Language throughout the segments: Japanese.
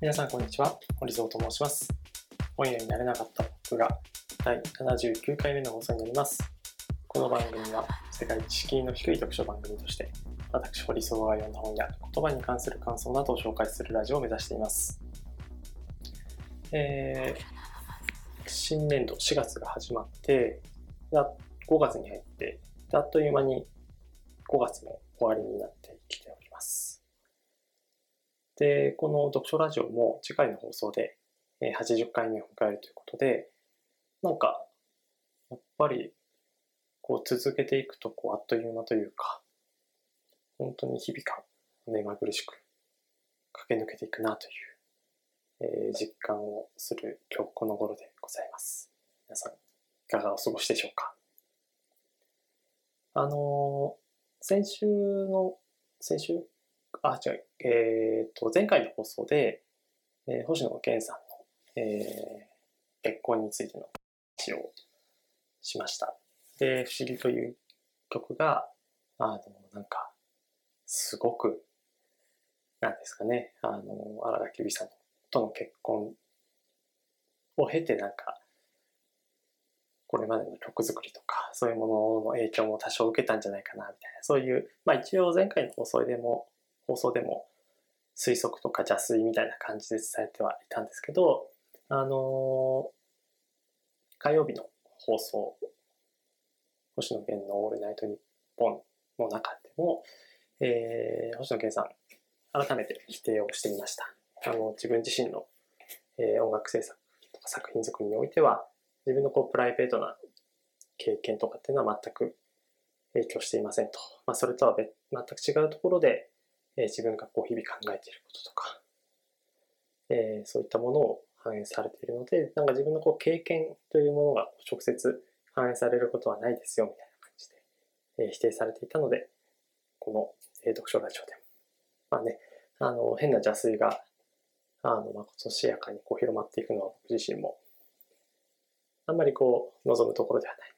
皆さんこんにちは、森蔵と申します。本屋になれなかった僕が第79回目の放送になります。この番組は世界知識の低い読書番組として、私堀蔵が読んだ本や言葉に関する感想などを紹介するラジオを目指しています。えー新年度4月が始まって、5月に入って、あっという間に5月も終わりにな。で、この読書ラジオも次回の放送で80回目を迎えるということで、なんか、やっぱり、こう続けていくと、こう、あっという間というか、本当に日々が目まぐるしく駆け抜けていくなという、えー実感をする今日この頃でございます。皆さん、いかがお過ごしでしょうか？あのー先週の、先週？あ、違う、えっ、と、前回の放送で、えー星野源さんの、えー結婚についての話をしました。で、不思議という曲が、あの、なんか、すごく、なんですかね、あの、荒垣結衣さんとの結婚を経て、なんか、これまでの曲作りとか、そういうものの影響も多少受けたんじゃないかな、みたいな、そういう、まあ一応前回の放送でも、放送でも、推測とか邪推みたいな感じで伝えてはいたんですけど、あの火曜日の放送、星野源のオールナイトニッポンの中でも、えー星野源さん、改めて否定をしていました。あの、自分自身の、えー音楽制作とか作品作りにおいては、自分のこうプライベートな経験とかっていうのは全く影響していませんと。まあ、それとは全く違うところで、えー自分がこう日々考えていることとか、えーそういったものを反映されているので、なんか自分のこう経験というものが直接反映されることはないですよみたいな感じで、えー否定されていたので、この、えー読書ラジオでも、まあね、あの、変な邪推が、あの、まことしやかにこう広まっていくのは僕自身も、あんまりこう、望むところではない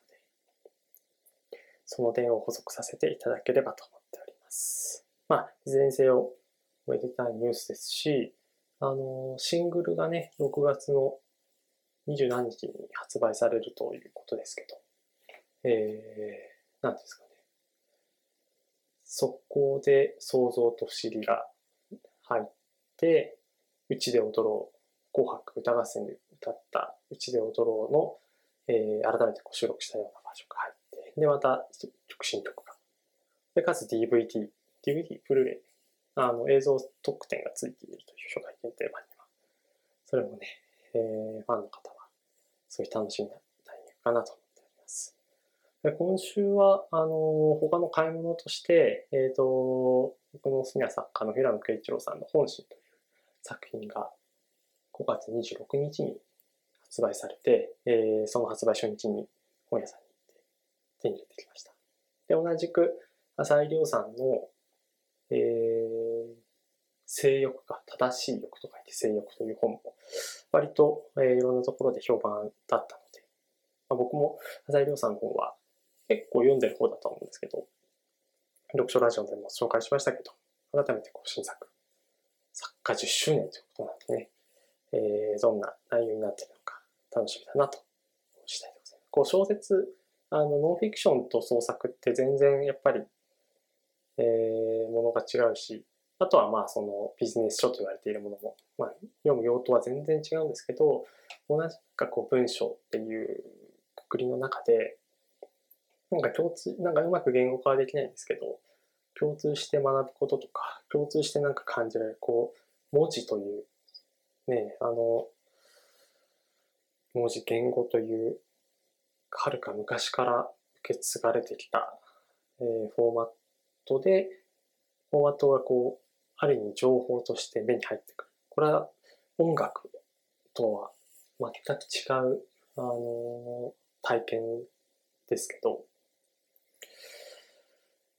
ので、その点を補足させていただければと思っております。まあ、いずれにせよ、おめでたいニュースですし、あの、シングルがね、6月の20何日に発売されるということですけど、えー、なんですかね。そこで想像と不思議が入って、うちで踊ろう、紅白歌合戦で歌ったうちで踊ろうの、えー改めてこう収録したようなバージョンが入って、で、また曲新曲が。で、かつ DVD、DVD、ブルーレイ、あの映像特典がついているという初代限定版には。それもね、えーファンの方は、そうい楽しみなタイミングかなと思っております。で今週は、あの他の買い物として、えっ、と、僕の好きな作家の平野啓一郎さんの本心という作品が5月26日に発売されて、えーその発売初日に本屋さんに行って手に入れてきました。で、同じく、浅井亮さんの、えー性欲が正しい欲と書いて性欲という本も割と、えーいろんなところで評判だったので、まあ、僕も浅井亮さんの本は結構読んでる方だと思うんですけど、読書ラジオでも紹介しましたけど、改めてこう新作、作家10周年ということなんでね、えーどんな内容になっているのか楽しみだなと思う次第でございます。こう小説、あのノンフィクションと創作って全然やっぱり、えーものが違うし、あとはまあそのビジネス書と言われているものも、まあ、読む用途は全然違うんですけど、同じかこう文章っていうくくりの中で、なんか共通、なんかうまく言語化はできないんですけど、共通して学ぶこととか、共通してなんか感じられる、こう、文字という、ね、あの、文字、言語という、はるか昔から受け継がれてきた、えーフォーマットトで、フォーマットがこう、ある意味情報として目に入ってくる。これは音楽とは全く違う、あの体験ですけど、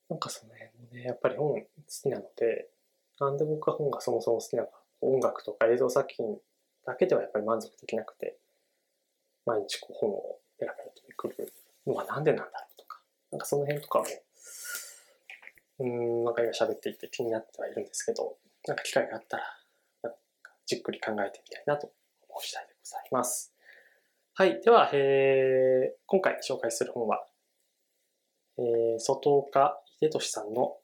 なんかその辺もね、やっぱり本好きなので、なんで僕は本がそもそも好きなのか、音楽とか映像作品だけではやっぱり満足できなくて、毎日こう本をペラペラとめくるのはなんでなんだろうとか、なんかその辺とかも、うん、なんか今喋っていて気になってはいるんですけど、なんか機会があったら、なんかじっくり考えてみたいなと思う次第でございます。はい。では、えー、今回紹介する本は、えー、外岡秀俊さんの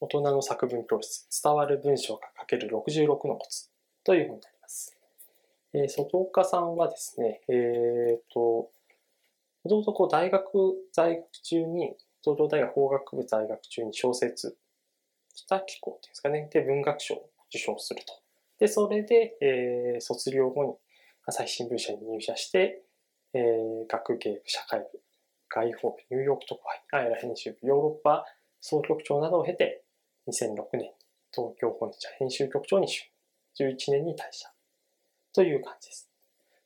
大人の作文教室、伝わる文章が書ける66のコツという本になります。えー、外岡さんはですね、えっ、ー、と、もともとこう大学在学中に、東京大学法学部在学中に小説、北機構っていうんですかね、で文学賞を受賞すると。で、それで、えー、卒業後に朝日新聞社に入社して、えー、学芸部、社会部、外報部、ニューヨーク特派員、アイラ編集部、ヨーロッパ総局長などを経て、2006年に東京本社編集局長に就任。11年に退社。という感じです。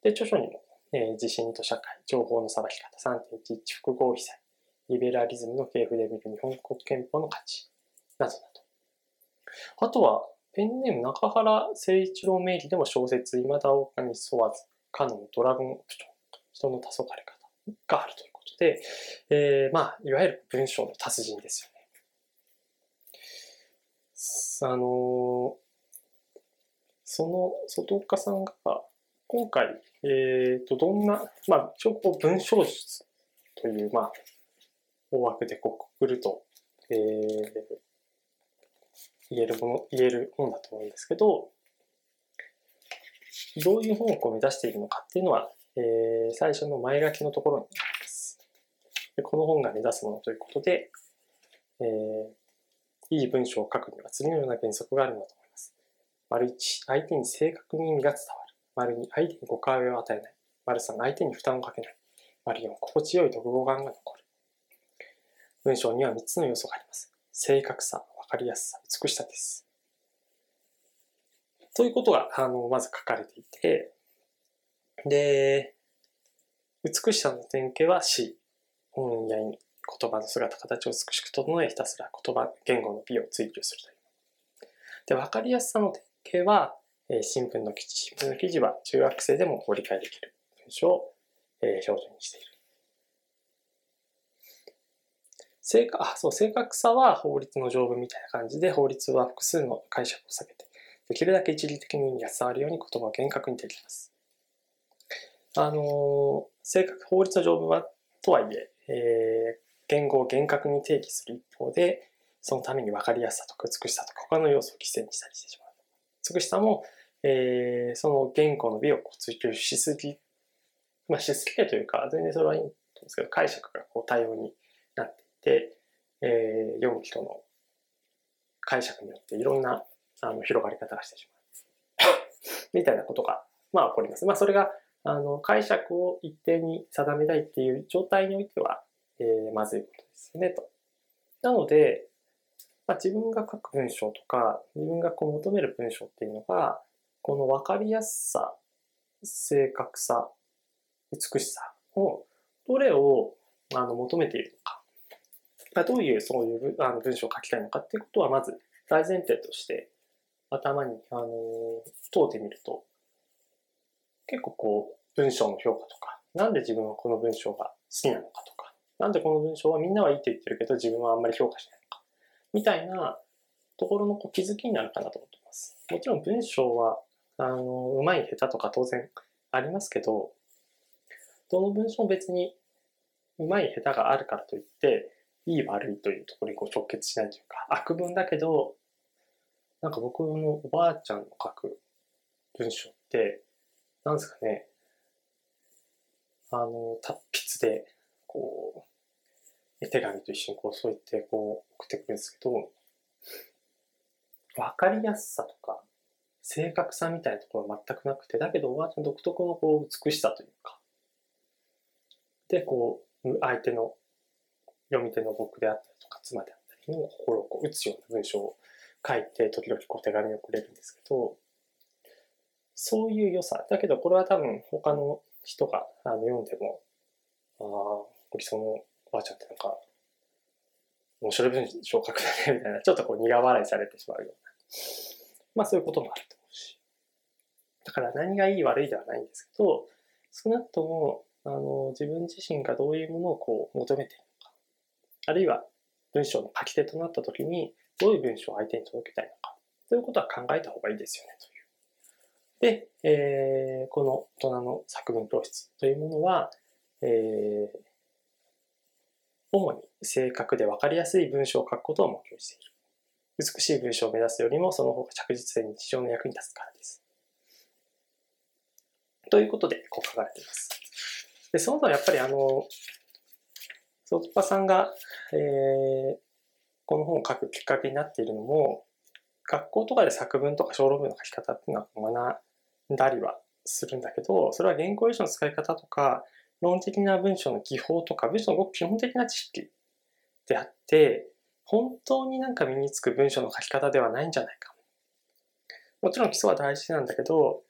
で、著書にも、えー、地震と社会、情報の裁き方、3.11複合被災、リベラリズムの系譜で見る日本国憲法の価値、などなど。あとは、ペンネーム中原誠一郎名義でも小説、未だ丘に沿わず、カノン、ドラゴンオプション、人の黄昏方があるということで、えー、まあ、いわゆる文章の達人ですよね。あのその外岡さんが今回、えっ、ー、と、どんな、まあ、一応文章術という、まあ、大枠でこうくくると、えー、言えるもの、言える本だと思うんですけど、どういう本をこう目指しているのかっていうのは、えー、最初の前書きのところになります。この本が目指すものということで、えー、いい文章を書くには次のような原則があるんだと思います。丸1、相手に正確に意味が伝わる。丸2、相手に誤解を与えない。丸3、相手に負担をかけない。丸4、心地よい読語感が残る。文章には3つの要素があります。正確さ、わかりやすさ、美しさです。ということが、あの、まず書かれていて、で、美しさの典型は詩、本や意味、言葉の姿、形を美しく整え、ひたすら言葉、言語の美を追求するという。で、わかりやすさの典型は、えー、新聞の記事。新聞の記事は中学生でも理解できる文章を、えー、標準にしている。正確、あ、そう、正確さは法律の条文みたいな感じで、法律は複数の解釈を避けて、できるだけ一時的に意味が伝わるように言葉を厳格にできます。あの、正確、法律の条文は、とはいえ、えー、言語を厳格に定義する一方で、そのために分かりやすさとか美しさとか他の要素を犠牲にしたりしてしまう。美しさも、えー、その言語の美を追求しすぎ、まあしすぎてというか、全然それはいいんですけど、解釈がこう多様になっていて、えー、読む人の解釈によっていろんなあの広がり方がしてしまう。みたいなことが、まあ起こります。まあそれが、あの、解釈を一定に定めたいっていう状態においては、えー、まずいことですよね、と。なので、まあ、自分が書く文章とか、自分がこう求める文章っていうのが、この分かりやすさ、正確さ、美しさを、どれをあの求めているのか。どういうそういうあの文章を書きたいのかっていうことは、まず大前提として頭に、あの通ってみると、結構こう、文章の評価とか、なんで自分はこの文章が好きなのかとか、なんでこの文章はみんなはいいって言ってるけど自分はあんまり評価しないのか。みたいなところのこう気づきになるかなと思ってます。もちろん文章は、あの、うまい下手とか当然ありますけど、どの文章も別にうまい下手があるからといって、いい悪いというところにこう直結しないというか、悪文だけど、なんか僕のおばあちゃんの書く文章って、なんですかね、あの、達筆で、こう、絵手紙と一緒にこう、そう言ってこう、送ってくるんですけど、わかりやすさとか、正確さみたいなところは全くなくて、だけどおばあちゃん独特のこう、美しさというか、で、こう、相手の読み手の僕であったりとか、妻であったりの心をこう打つような文章を書いて、時々こう手紙をくれるんですけど、そういう良さ。だけど、これは多分他の人があの読んでも、ああ、理想のおばあちゃんってなんか、面白い文章を書くだね、みたいな、ちょっとこう苦笑いされてしまうような。まあそういうこともあると思うし。だから何がいい悪いではないんですけど、少なくとも、あの、自分自身がどういうものをこう求めている。あるいは文章の書き手となった時に、どういう文章を相手に届けたいのか。ということは考えた方がいいですよね、というで、えー、この大人の作文教室というものは、えー、主に正確で分かりやすい文章を書くことを目標している。美しい文章を目指すよりも、その方が着実に日常の役に立つからです。ということで、こう書かれています。で、その他やっぱりあの、ソトパさんが、えー、この本を書くきっかけになっているのも、学校とかで作文とか小論文の書き方っていうのは学んだりはするんだけど、それは原稿用紙の使い方とか、論的な文章の技法とか、文章のごく基本的な知識であって、本当になんか身につく文章の書き方ではないんじゃないか。もちろん基礎は大事なんだけど、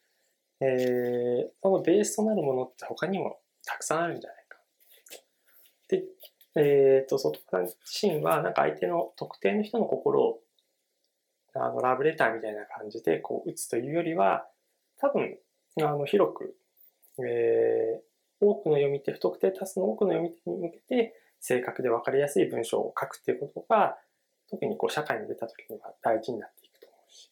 えー、そのベースとなるものって他にもたくさんあるんじゃない？で、えっ、ー、と、外から自身はなんか相手の特定の人の心をあのラブレターみたいな感じでこう打つというよりは、多分、あの広く、えー、多くの読み手、不特定多数の多くの読み手に向けて、正確で分かりやすい文章を書くっていうことが、特にこう社会に出た時には大事になっていくと思うし。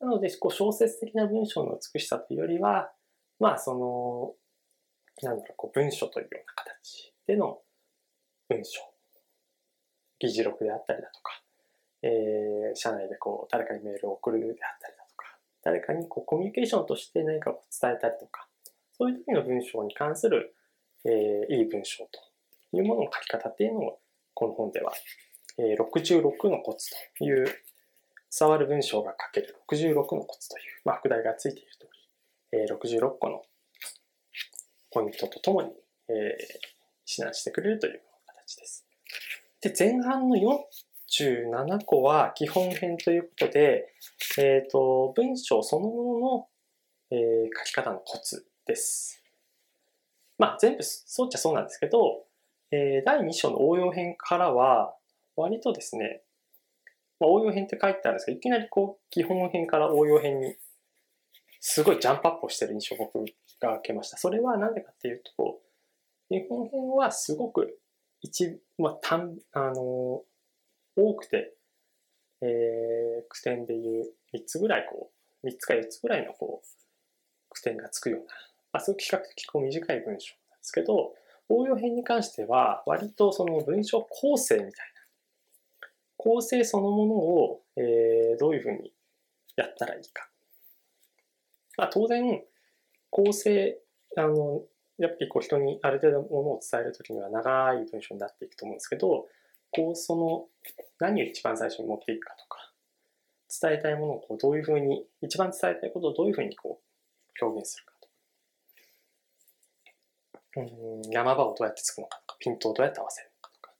なので、こう小説的な文章の美しさというよりは、まあその、なんだろう、こう文章というような形での文章、議事録であったりだとか、えー、社内でこう誰かにメールを送るであったりだとか、誰かにこうコミュニケーションとして何かを伝えたりとか、そういう時の文章に関するえー、いい文章というものの書き方っていうのを、この本では、えー、66のコツという、伝わる文章が書ける66のコツという、まあ、副題がついている通り、えー、66個のポイントとともに、えー、指南してくれるという形です。で、前半の47個は基本編ということで、えっ、ー、と、文章そのものの、えー、書き方のコツです。まあ全部そうっちゃそうなんですけど、えー、第2章の応用編からは、割とですね、まあ、応用編って書いてあるんですけど、いきなりこう、基本編から応用編に、すごいジャンプアップをしてる印象を僕が受けました。それは何でかっていうと、日本編はすごく一、まあ、単、あの多くて、えー、句点でいう3つぐらいこう、3つか4つぐらいのこう、句点がつくようなまあ、すごく比較的こう短い文章なんですけど、応用編に関しては、割とその文章構成みたいな、構成そのものを、えー、どういうふうにやったらいいか。まあ、当然、構成、あの、やっぱりこう人にある程度ものを伝えるときには長い文章になっていくと思うんですけど、こうその何を一番最初に持っていくかとか、伝えたいものをこうどういうふうに、一番伝えたいことをどういうふうにこう表現するか。うん、山場をどうやってつくのかとか、ピントをどうやって合わせるのかとか、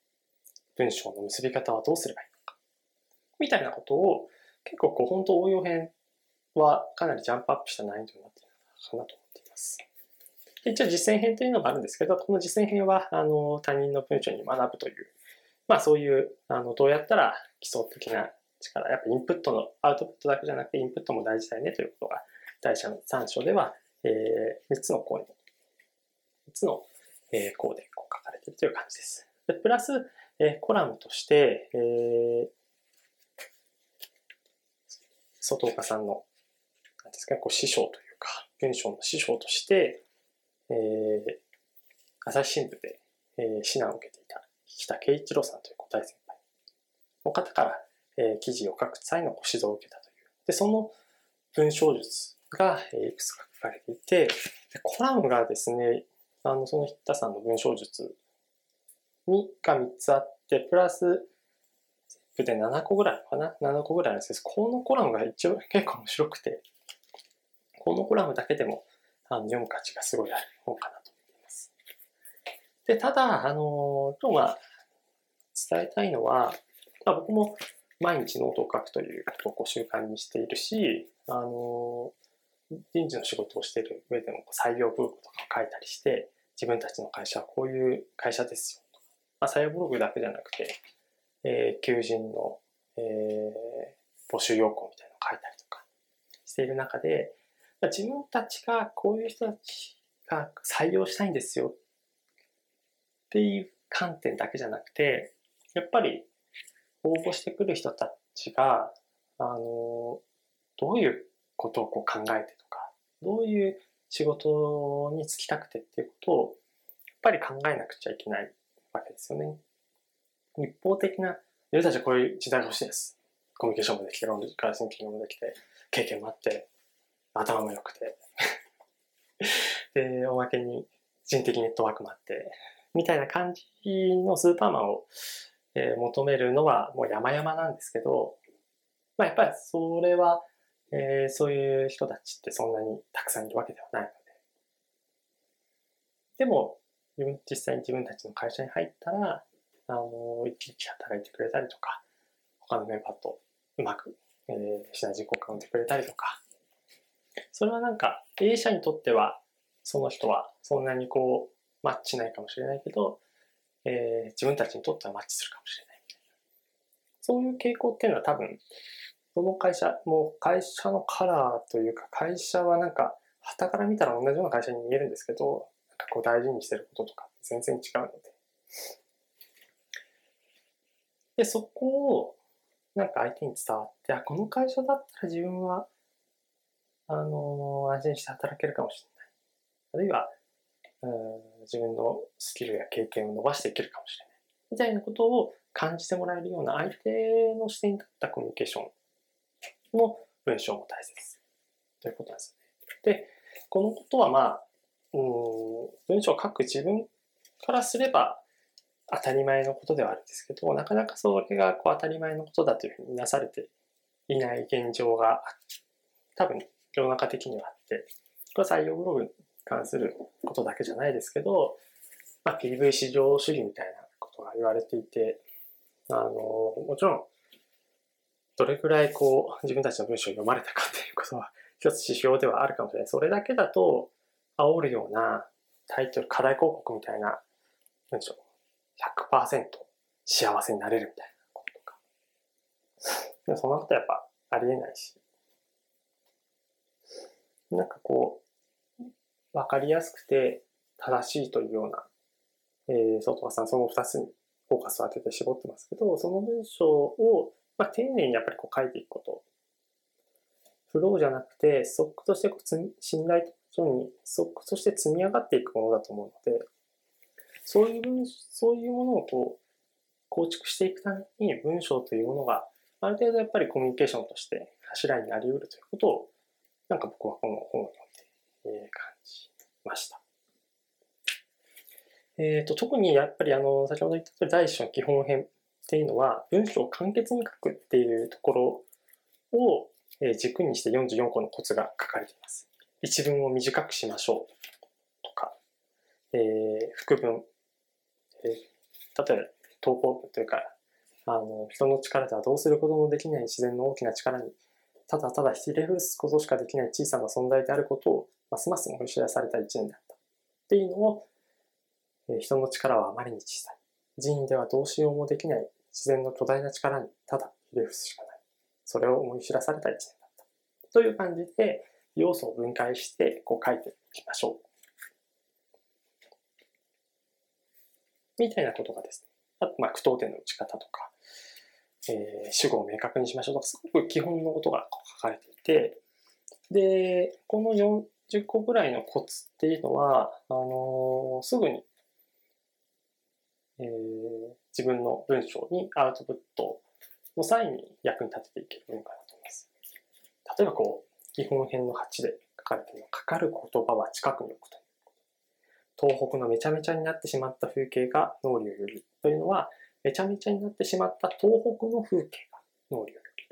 文章の結び方はどうすればいいのか、みたいなことを、結構こう、本当応用編はかなりジャンプアップした難易度になっているかなと思っています。一応実践編というのがあるんですけど、この実践編は、あの、他人の文章に学ぶという、まあそういう、あの、どうやったら基礎的な力、やっぱインプットの、アウトプットだけじゃなくてインプットも大事だよねということが、第3章では、えー、3つの項に3つの、えー、項でこう書かれているという感じです。でプラス、えー、コラムとして、えー、外岡さんの、ですか、こう師匠というか、文章の師匠として、えー、朝日新聞で、えー、指南を受けていた北圭一郎さんという大先輩の方から、えー、記事を書く際の指導を受けたという。で、その文章術が、えー、いくつか書かれていて、コラムがですね、あの、そのヒッタさんの文章術にが3つあって、プラス、全部で7個ぐらいかな ?7 個ぐらいあるんですけど、このコラムが一応結構面白くて、このコラムだけでもあの読む価値がすごいある方かなと思っています。で、ただ、あの、今日は伝えたいのは、まあ、僕も毎日ノートを書くということをこう習慣にしているし、あの、人事の仕事をしている上でも採用ブログとかを書いたりして、自分たちの会社はこういう会社ですよ。まあ、採用ブログだけじゃなくて、えー、求人の、えー、募集要項みたいなのを書いたりとかしている中で、自分たちがこういう人たちが採用したいんですよっていう観点だけじゃなくて、やっぱり応募してくる人たちが、あの、どういうことをこう考えてとか、どういう仕事に就きたくてっていうことを、やっぱり考えなくちゃいけないわけですよね。一方的な、自分たちはこういう時代が欲しいです。コミュニケーションもできて、論理からシンキングもできて、経験もあって、頭も良くてで、おまけに人的ネットワークもあって、みたいな感じのスーパーマンを、えー、求めるのはもう山々なんですけど、まあやっぱりそれは、えー、そういう人たちってそんなにたくさんいるわけではないので。でも、実際に自分たちの会社に入ったら、あの、一日働いてくれたりとか、他のメンバーとうまく、えー、シナジー交換をしてくれたりとか、それはなんか、A 社にとっては、その人はそんなにこう、マッチないかもしれないけど、えー、自分たちにとってはマッチするかもしれないみたいな。そういう傾向っていうのは多分、その会社、もう会社のカラーというか、会社はなんか、旗から見たら同じような会社に見えるんですけど、なんかこう大事にしてることとか全然違うので。で、そこを、なんか相手に伝わって、あ、この会社だったら自分は、あの、安心して働けるかもしれない。あるいは、うん自分のスキルや経験を伸ばしていけるかもしれない。みたいなことを感じてもらえるような相手の視点に立ったコミュニケーションの文章も大切ということなんですね。で、このことはまあ、うん文章を書く自分からすれば当たり前のことではあるんですけど、なかなかそれがこう当たり前のことだというふうになされていない現状が多分世の中的にはあって、これは採用ブログに関することだけじゃないですけど、まあ、PV 市場主義みたいなことが言われていて、あの、もちろん、どれくらいこう自分たちの文章を読まれたかっていうことは一つ指標ではあるかもしれない。それだけだと煽るようなタイトル、課題広告みたいな文章、100%幸せになれるみたいなこととか。でもそんなことはやっぱありえないし。なんかこう、わかりやすくて正しいというような、えー、外川さんその二つにフォーカスを当てて絞ってますけど、その文章を、まあ、丁寧にやっぱりこう書いていくこと。フローじゃなくて、ストックとしてこう信頼とに、ストックとして積み上がっていくものだと思うので、そういう文、そういうものをこう、構築していくために文章というものが、ある程度やっぱりコミュニケーションとして柱になり得るということを、なんか僕はこの本を読んで、えー、感じました。えっ、ー、と、特にやっぱりあの、先ほど言った通り第一章の基本編っていうのは、文章を簡潔に書くっていうところを軸にして44個のコツが書かれています。一文を短くしましょうとか、えー、副文、えー、例えば投稿文というか、あの、人の力ではどうすることもできない自然の大きな力に、ただただひれ伏すことしかできない小さな存在であることを、ますます思い知らされた一年だった。っていうのを、え人の力はあまりに小さい。人為ではどうしようもできない自然の巨大な力にただひれ伏すしかない。それを思い知らされた一年だった。という感じで、要素を分解してこう書いていきましょう。みたいなことがですね。あと、まあ、句読点の打ち方とか、えー、主語を明確にしましょうとか、すごく基本のことが書かれていて、で、この40個ぐらいのコツっていうのは、あのー、すぐに、えー、自分の文章にアウトプットの際に役に立てていけるのかなと思います。例えばこう、基本編の8で書かれているのかかる言葉は近くに置くということ。東北のめちゃめちゃになってしまった風景が脳裏をよりというのは、めちゃめちゃになってしまった東北の風景が脳裏をより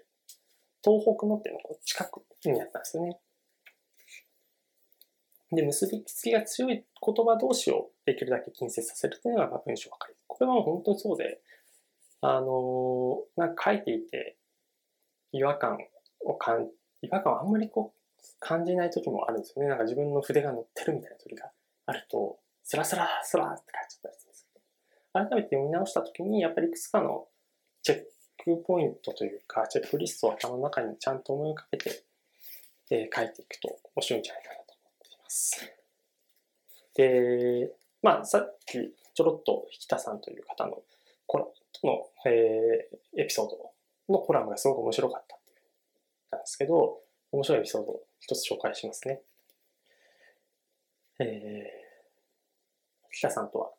東北のっていうのは近くにあったんですよね。で、結びつきが強い言葉同士をできるだけ近接させるというのが文章が書いてこれは本当にそうで、あのー、なんか書いていて違和感を感違和感をあんまりこう感じない時もあるんですよね。なんか自分の筆が乗ってるみたいな時があると、スラスラスラって改めて読み直した時に、やっぱりいくつかのチェックポイントというか、チェックリストを頭の中にちゃんと思い浮かべて、えー、書いていくと面白いんじゃないかなと思っています。で、まあ、さっきちょろっと引田さんという方のコラとの、えー、エピソードのコラムがすごく面白かったなんですけど、面白いエピソードを一つ紹介しますね。えー、北さんとは、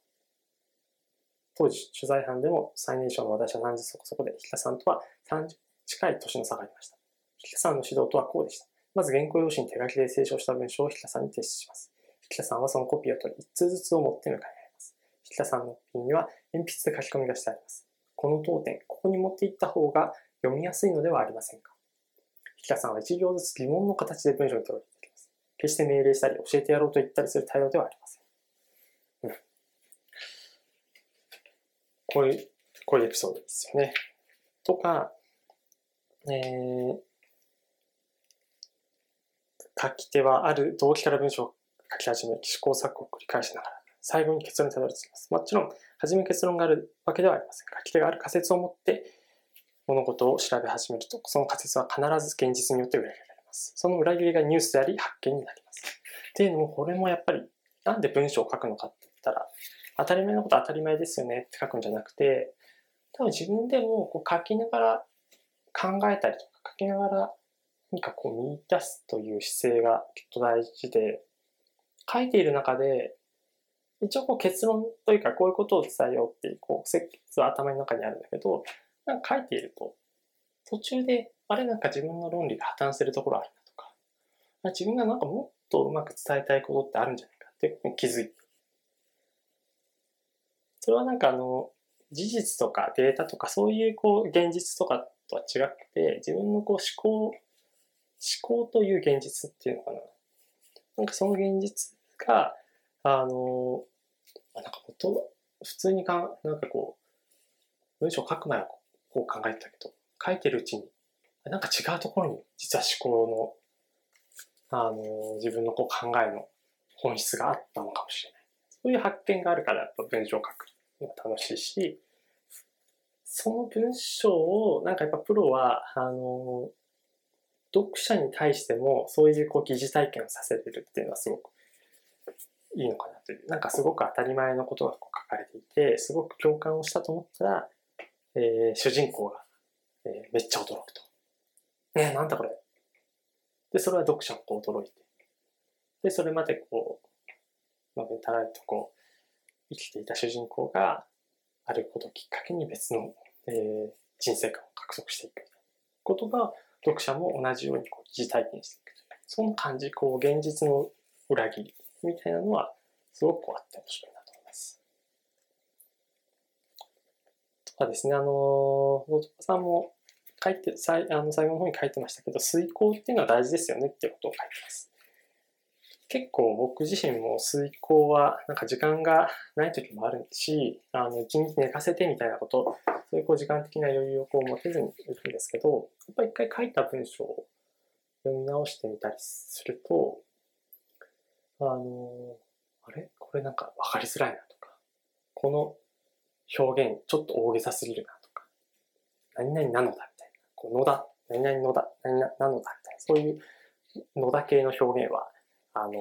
当時取材班でも最年少の私は30そこそこで、北さんとは30近い年の差がありました。北さんの指導とはこうでした。まず原稿用紙に手書きで清書した文章を北さんに提出します。北さんはそのコピーを取り、1通ずつを持って向かい合います。北さんのコピンには鉛筆で書き込みがしてあります。この当点、ここに持っていった方が読みやすいのではありませんか北さんは一行ずつ疑問の形で文章に取り入れています。決して命令したり教えてやろうと言ったりする態度ではありません。うん。こういう、こういうエピソードですよね。とか、えー、書き手はある動機から文章を書き始め、試行錯誤を繰り返しながら、最後に結論にたどり着きます。もちろん、初め結論があるわけではありません。書き手がある仮説を持って物事を調べ始めると、その仮説は必ず現実によって裏切られます。その裏切りがニュースであり発見になります。っていうのも、これもやっぱり、なんで文章を書くのかって言ったら、当たり前のこと当たり前ですよねって書くんじゃなくて、多分自分でもこう書きながら考えたりとか、書きながら何かこう見出すという姿勢がきっと大事で、書いている中で一応こう結論というかこういうことを伝えようっていうこう設計は頭の中にあるんだけど、なんか書いていると途中であれなんか自分の論理が破綻してるところあるなとか、自分がなんかもっとうまく伝えたいことってあるんじゃないかって気づいて。それはなんかあの、事実とかデータとかそういうこう現実とかとは違くて、自分のこう思考、思考という現実っていうのかな。なんかその現実が、あの、なんかもと、普通にかなんかこう、文章書く前はこう考えてたけど、書いてるうちに、なんか違うところに実は思考の、あの、自分のこう考えの本質があったのかもしれない。そういう発見があるからやっぱ文章を書く楽しいし、その文章を、なんかやっぱプロは、あの、読者に対してもそういうこう疑似体験をさせてるっていうのはすごくいいのかなという。なんかすごく当たり前のことがこう書かれていて、すごく共感をしたと思ったら、えー、主人公が、えー、めっちゃ驚くと。ねえ、なんだこれ。で、それは読者もこう驚いて。で、それまでこう、まあ、たらりとこう、生きていた主人公が、あることをきっかけに別の、えー、人生観を獲得していくことが、読者も同じようにこう疑似体験していくという。その感じ、こう、現実の裏切りみたいなのは、すごくこうあって面白いなと思います。とかですね、あの、野島さんも書いて、最あの最後の方に書いてましたけど、遂行っていうのは大事ですよねっていうことを書いてます。結構僕自身も遂行はなんか時間がない時もあるし、あの、一日寝かせてみたいなこと、そういうこう時間的な余裕をこう持てずにいるんですけど、やっぱ一回書いた文章を読み直してみたりすると、あの、あれ？これなんか分かりづらいなとか、この表現ちょっと大げさすぎるなとか、何々なのだみたいな、こうのだ、何々のだ、何々なのだみたいな、そういうのだ系の表現は、あの、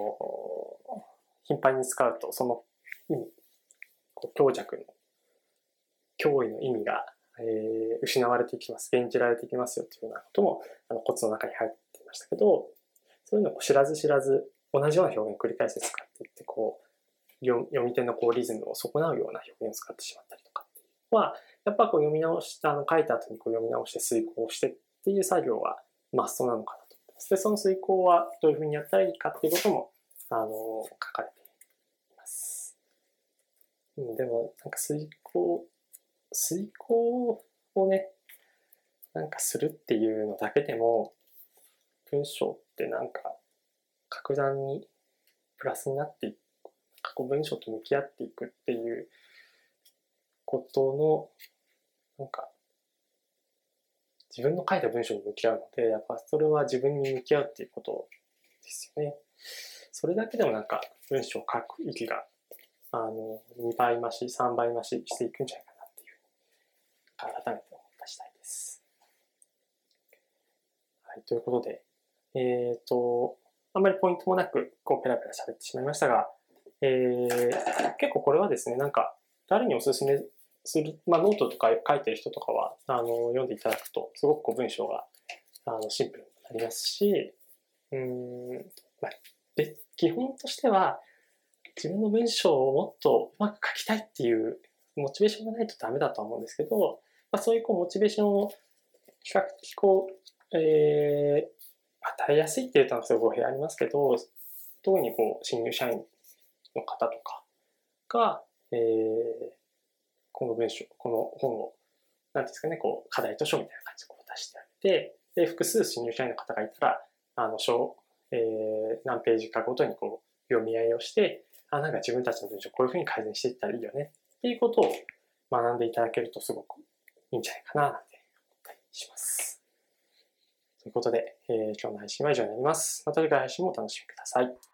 頻繁に使うとその意味、強弱の、脅威の意味が、えー、失われていきます、演じられていきますよというようなことも、あのコツの中に入っていましたけど、そういうのを知らず知らず同じような表現を繰り返して使っていって、こう、読み手のこうリズムを損なうような表現を使ってしまったりとかっていうのは、やっぱこう読み直した、あの書いた後にこう読み直して遂行してっていう作業はマストなのかな。で、その遂行はどういうふうにやったらいいかっていうことも、あの、書かれています。うん、でも、なんか遂行、遂行をね、なんかするっていうのだけでも、文章ってなんか格段にプラスになっていく、過去文章と向き合っていくっていうことの、なんか、自分の書いた文章に向き合うので、やっぱそれは自分に向き合うっていうことですよね。それだけでもなんか文章を書く意義が、あの、2倍増し、3倍増ししていくんじゃないかなっていう、改めて思った次第です。はい、ということで、えっ、ー、と、あんまりポイントもなく、こう、ペラペラ喋ってしまいましたが、えー、結構これはですね、なんか、誰におすすめする、まあ、ノートとか書いてる人とかは、あの、読んでいただくと、すごくこう文章が、あの、シンプルになりますし、うん、まあ、で基本としては、自分の文章をもっとうまく書きたいっていうモチベーションがないとダメだと思うんですけど、まあ、そういうこうモチベーションを比較的こう、えー、与えやすいっていうとすごい語弊ありますけど、特にこう新入社員の方とかが、えー、この文章、この本を、なんですかね、こう課題図書みたいな感じでこう出してあげて、で、複数新入社員の方がいたら、あの、小、えー、何ページかごとにこう読み合いをして、あ、なんか自分たちの文章こういうふうに改善していったらいいよねっていうことを学んでいただけるとすごくいいんじゃないかななんて思ったりします。ということで、えー、今日の配信は以上になります。また次回配信もお楽しみください。